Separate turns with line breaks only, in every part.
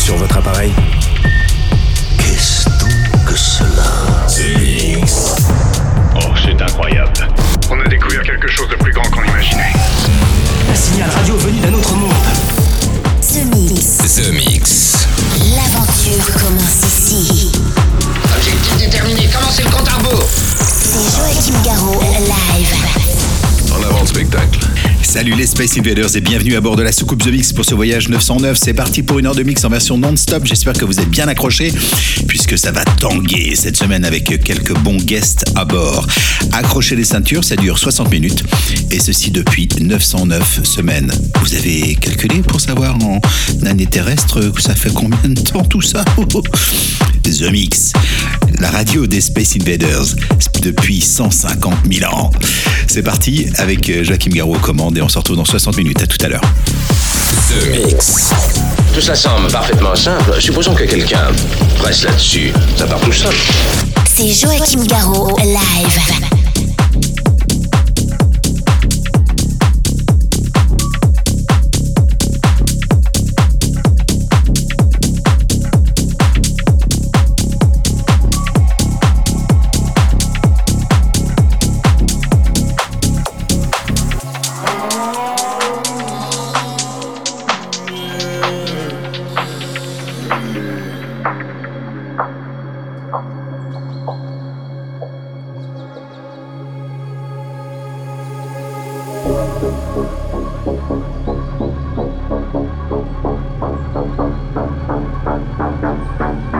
sur votre appareil.
Qu'est-ce donc que cela?
Oh, c'est incroyable. On a découvert quelque chose de
Salut les Space Invaders et bienvenue à bord de la soucoupe The Mix pour ce voyage 909. C'est parti pour une heure de mix en version non-stop. J'espère que vous êtes bien accrochés puisque ça va tanguer cette semaine avec quelques bons guests à bord. Accrochez les ceintures, ça dure 60 minutes et ceci depuis 909 semaines. Vous avez calculé pour savoir en année terrestre ça fait combien de temps tout ça? The Mix, la radio des Space Invaders depuis 150 000 ans. C'est parti avec Joachim Garraud aux commandes et on se retrouve dans 60 minutes. À tout à l'heure.
The Mix.
Tout ça semble parfaitement simple. Supposons que quelqu'un presse là-dessus. Ça part tout seul.
C'est Joachim Garraud, live.
Bye.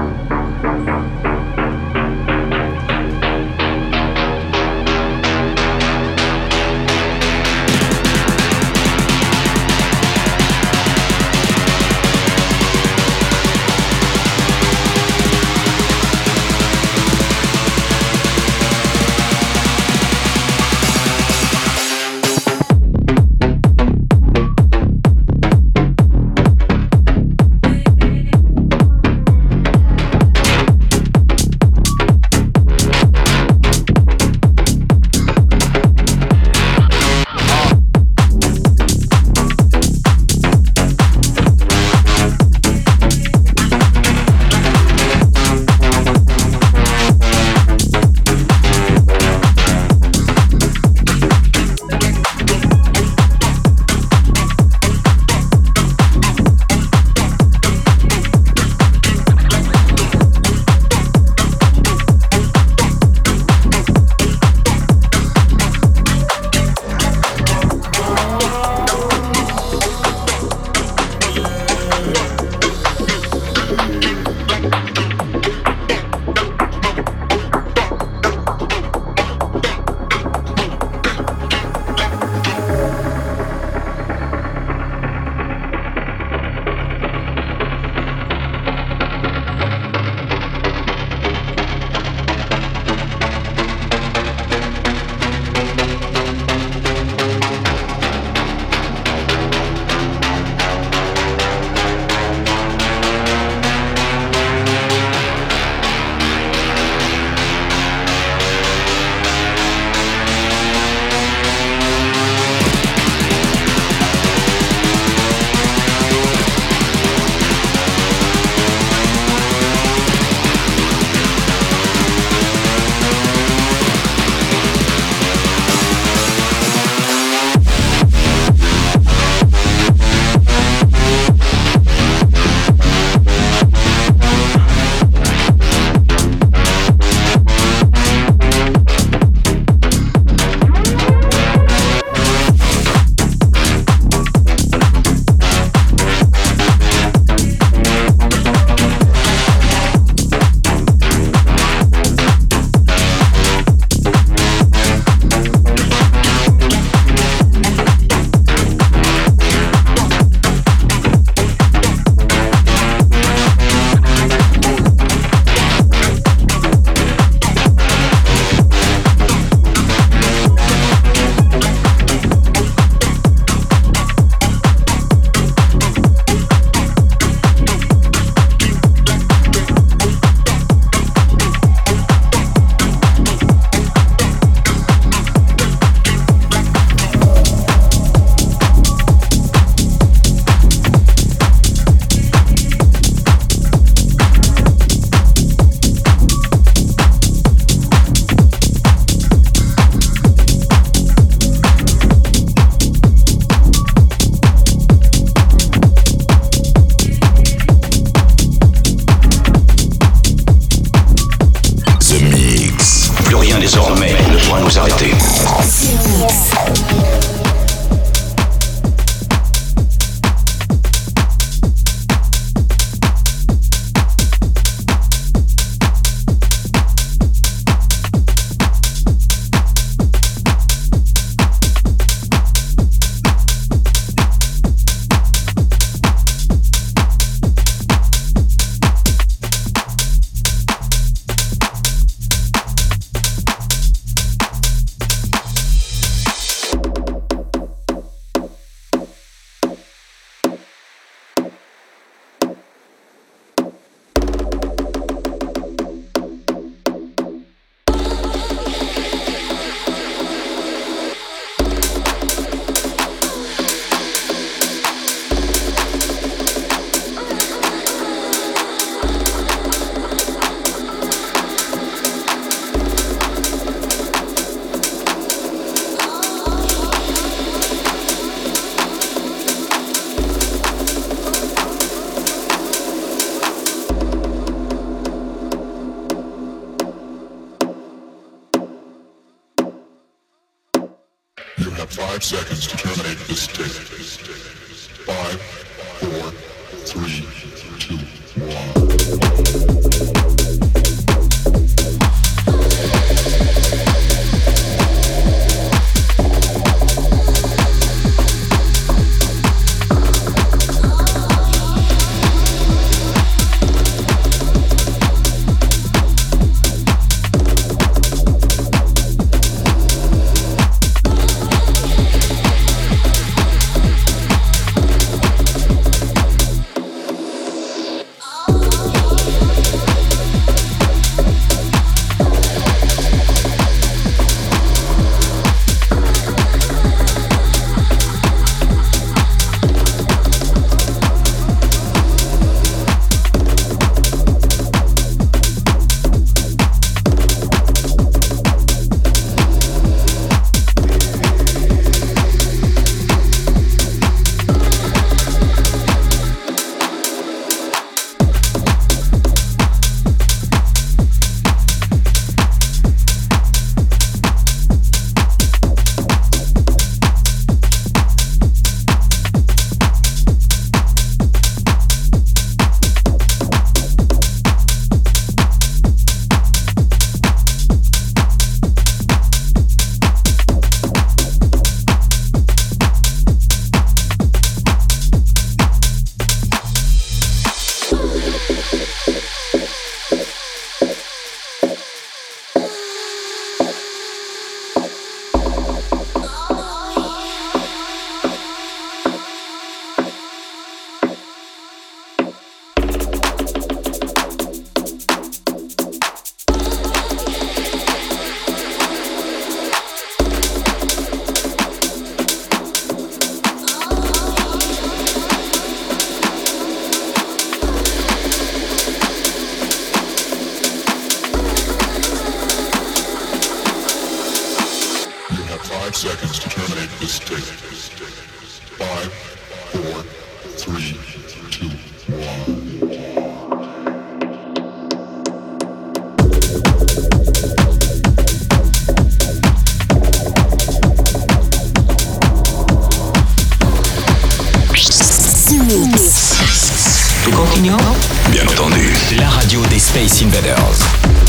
Space Invaders.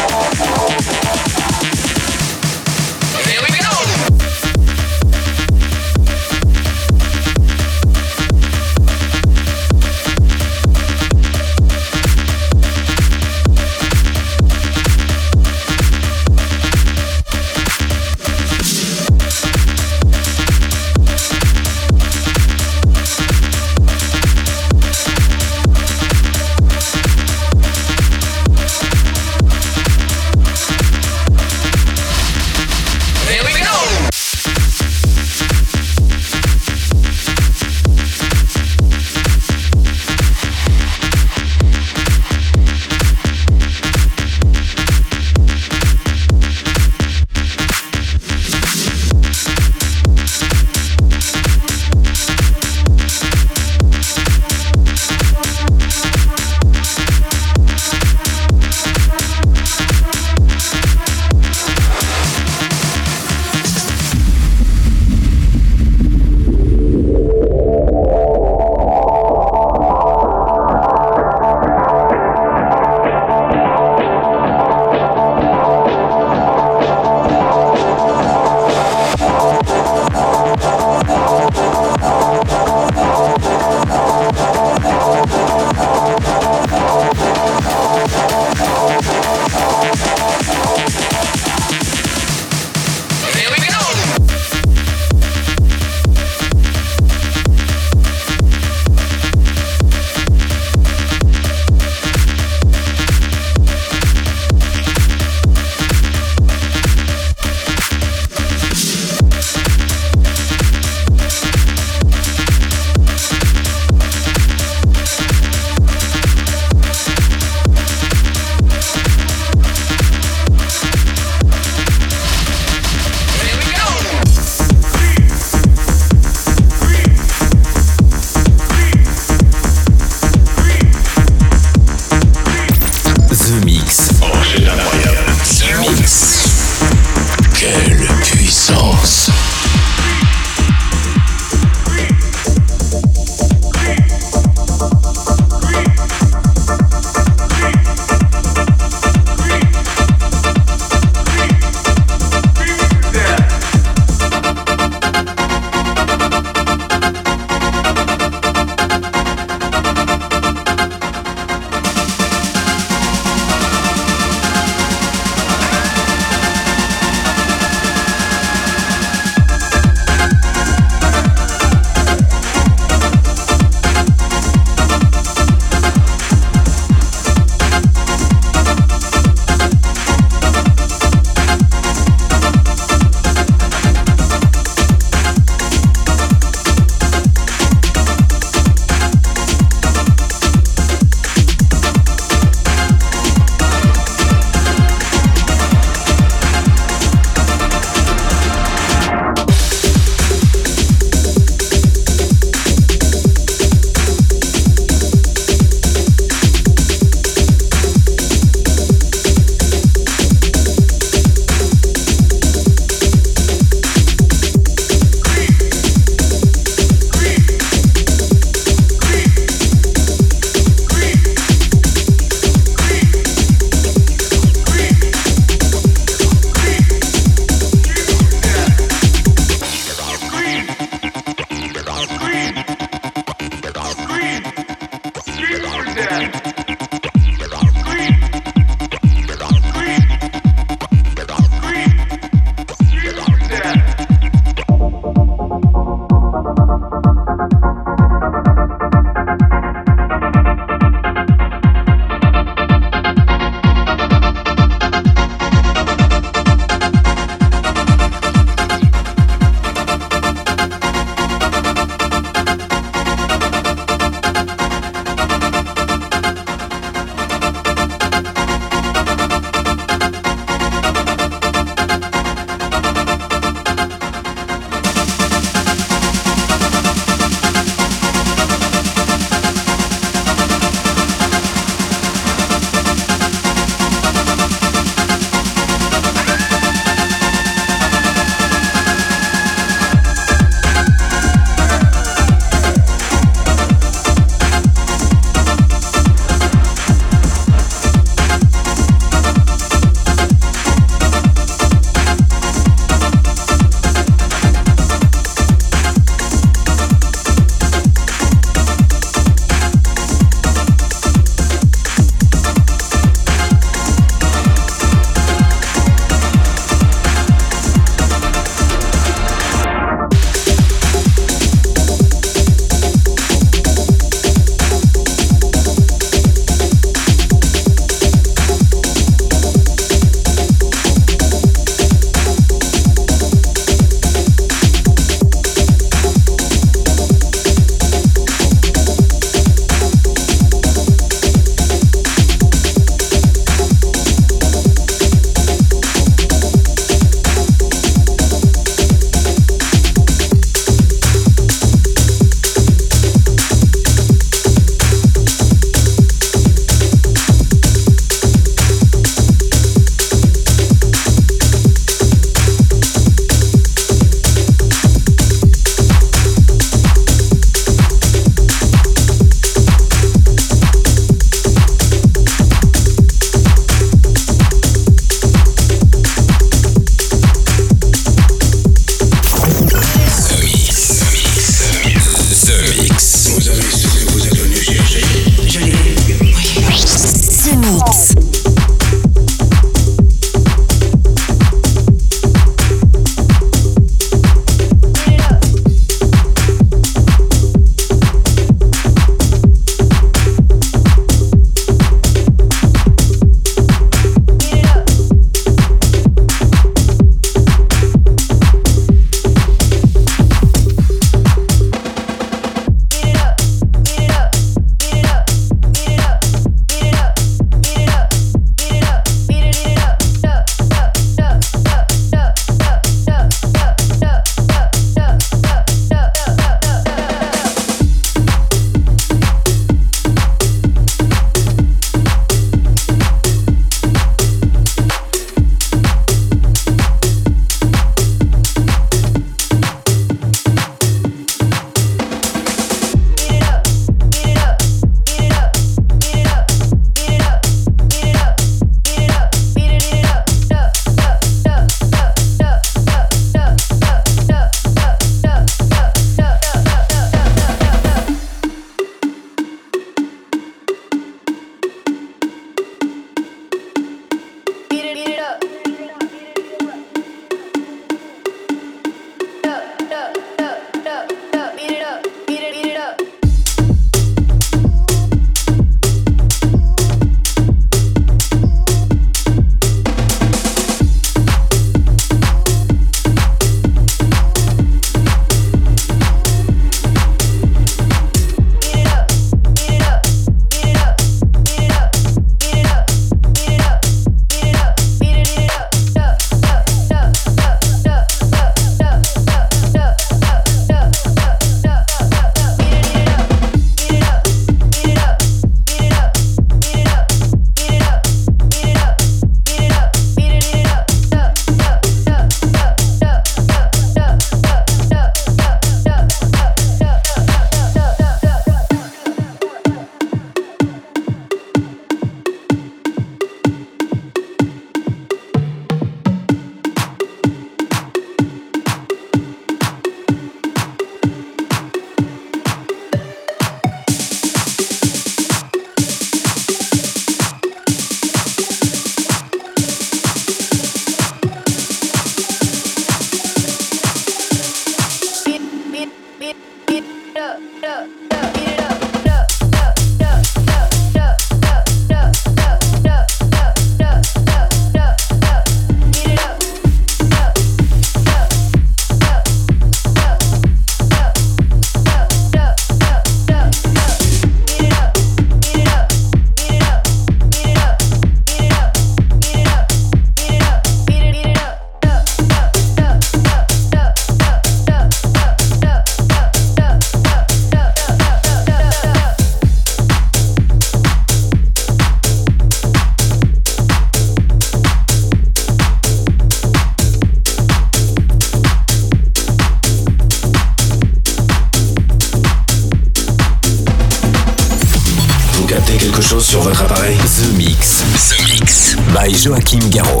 Joachim Garraud.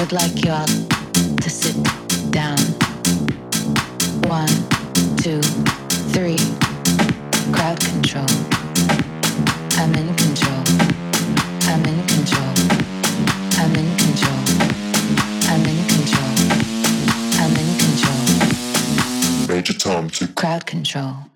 would like y'all to sit down. One, two, three. Crowd control. I'm in control. I'm in control. I'm in control. I'm in control. I'm in control.
Major Tom to
crowd control.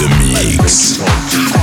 the mix.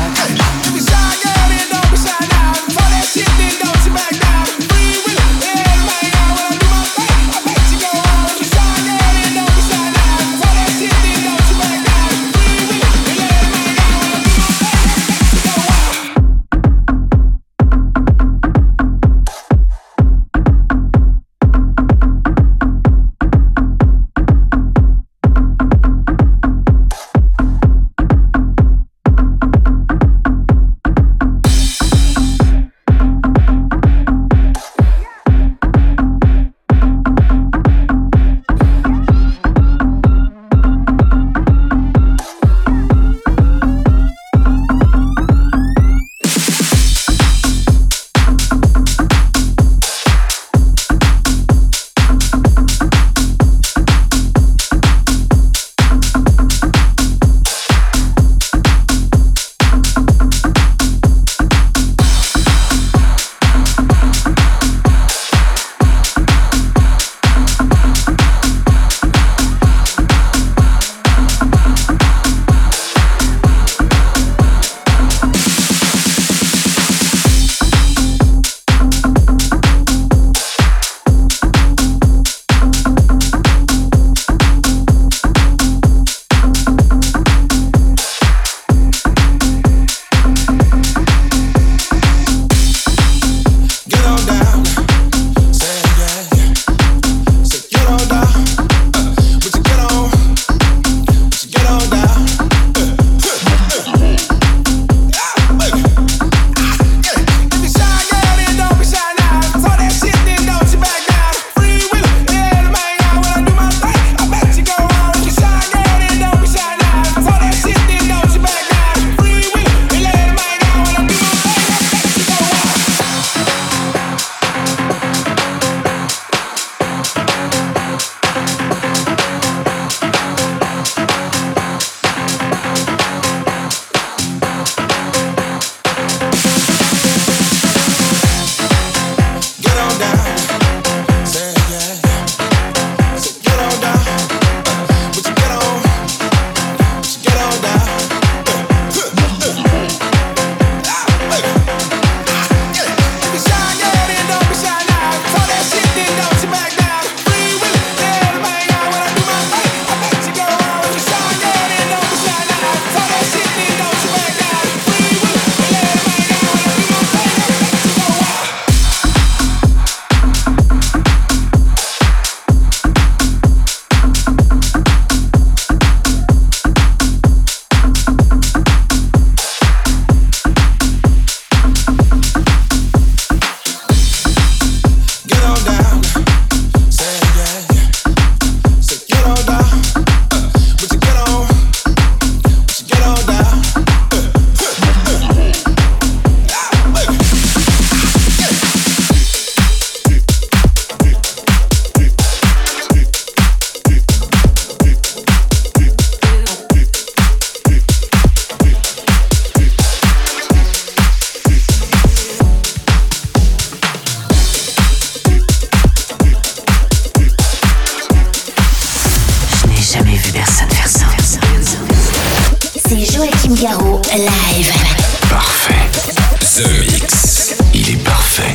Joachim Garraud, live.
Parfait. The Mix. Il est parfait.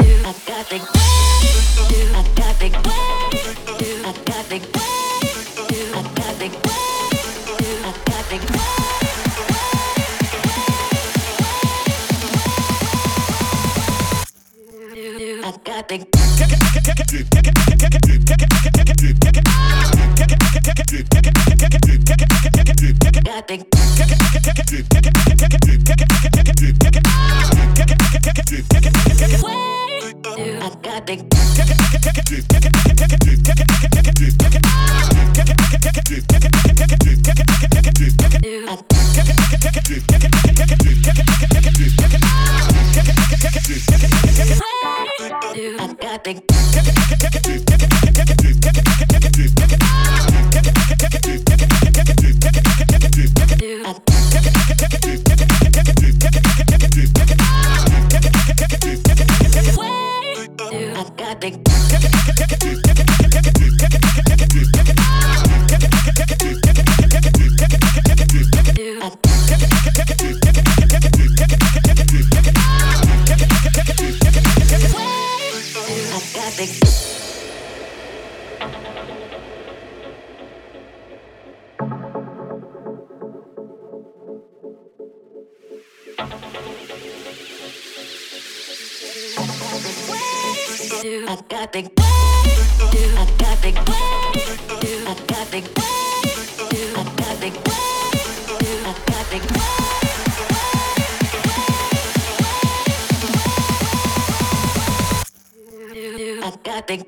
I think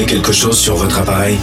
quelque chose sur votre appareil.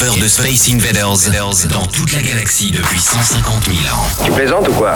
De Space Invaders dans toute la galaxie depuis 150 000 ans.
Tu plaisantes ou quoi?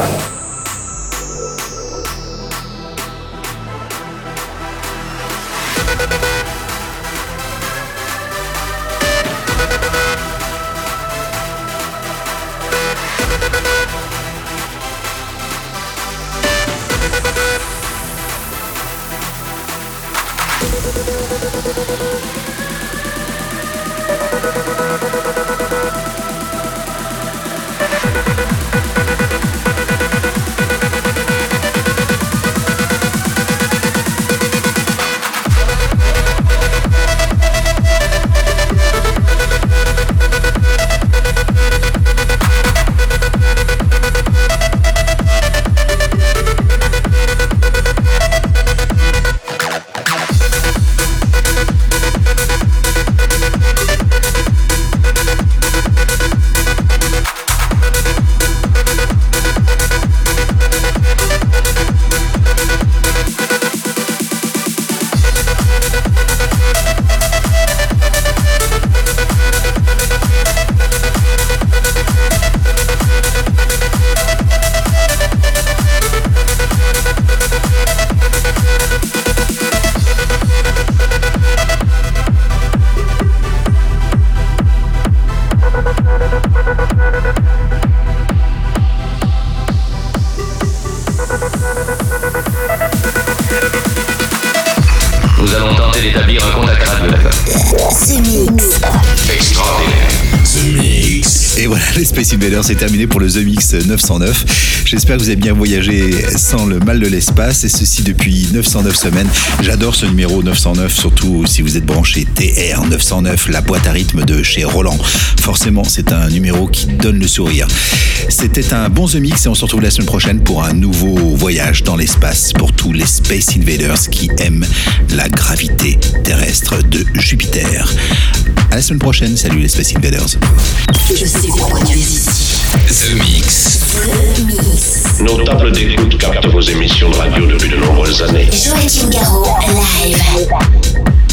Et voilà, les Space Invaders, c'est terminé pour le The Mix 909. J'espère que vous avez bien voyagé sans le mal de l'espace, et ceci depuis 909 semaines. J'adore ce numéro 909, surtout si vous êtes branché TR 909, la boîte à rythme de chez Roland. Forcément, c'est un numéro qui donne le sourire. C'était un bon The Mix, et on se retrouve la semaine prochaine pour un nouveau voyage dans l'espace pour tous les Space Invaders qui aiment la gravité terrestre de Jupiter. À la semaine prochaine, salut les Space Invaders.
Je sais pourquoi tu es ici.
The Mix.
The Mix.
Nos tables d'écoute captent vos émissions de radio depuis de nombreuses années.
Joachim Garraud, live.